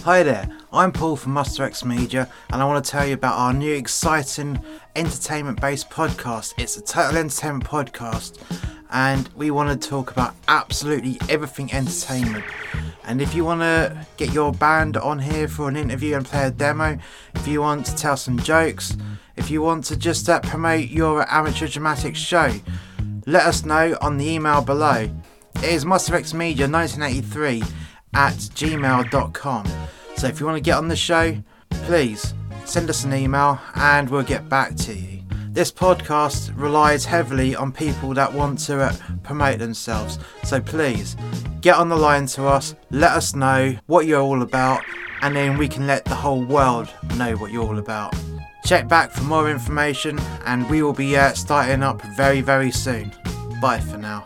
Hi there, I'm Paul from Muster X Media, and I want to tell you about our new exciting entertainment based podcast. It's a total entertainment podcast, and we want to talk about absolutely everything entertainment. And if you want to get your band on here for an interview and play a demo, if you want to tell some jokes, if you want to just uh, promote your amateur dramatic show, let us know on the email below. It is musterxmedia1983 at gmail.com. So if you want to get on the show, please send us an email and we'll get back to you. This podcast relies heavily on people that want to uh, promote themselves. So please get on the line to us, let us know what you're all about, and then we can let the whole world know what you're all about. Check back for more information, and we will be uh, starting up very, very soon. Bye for now.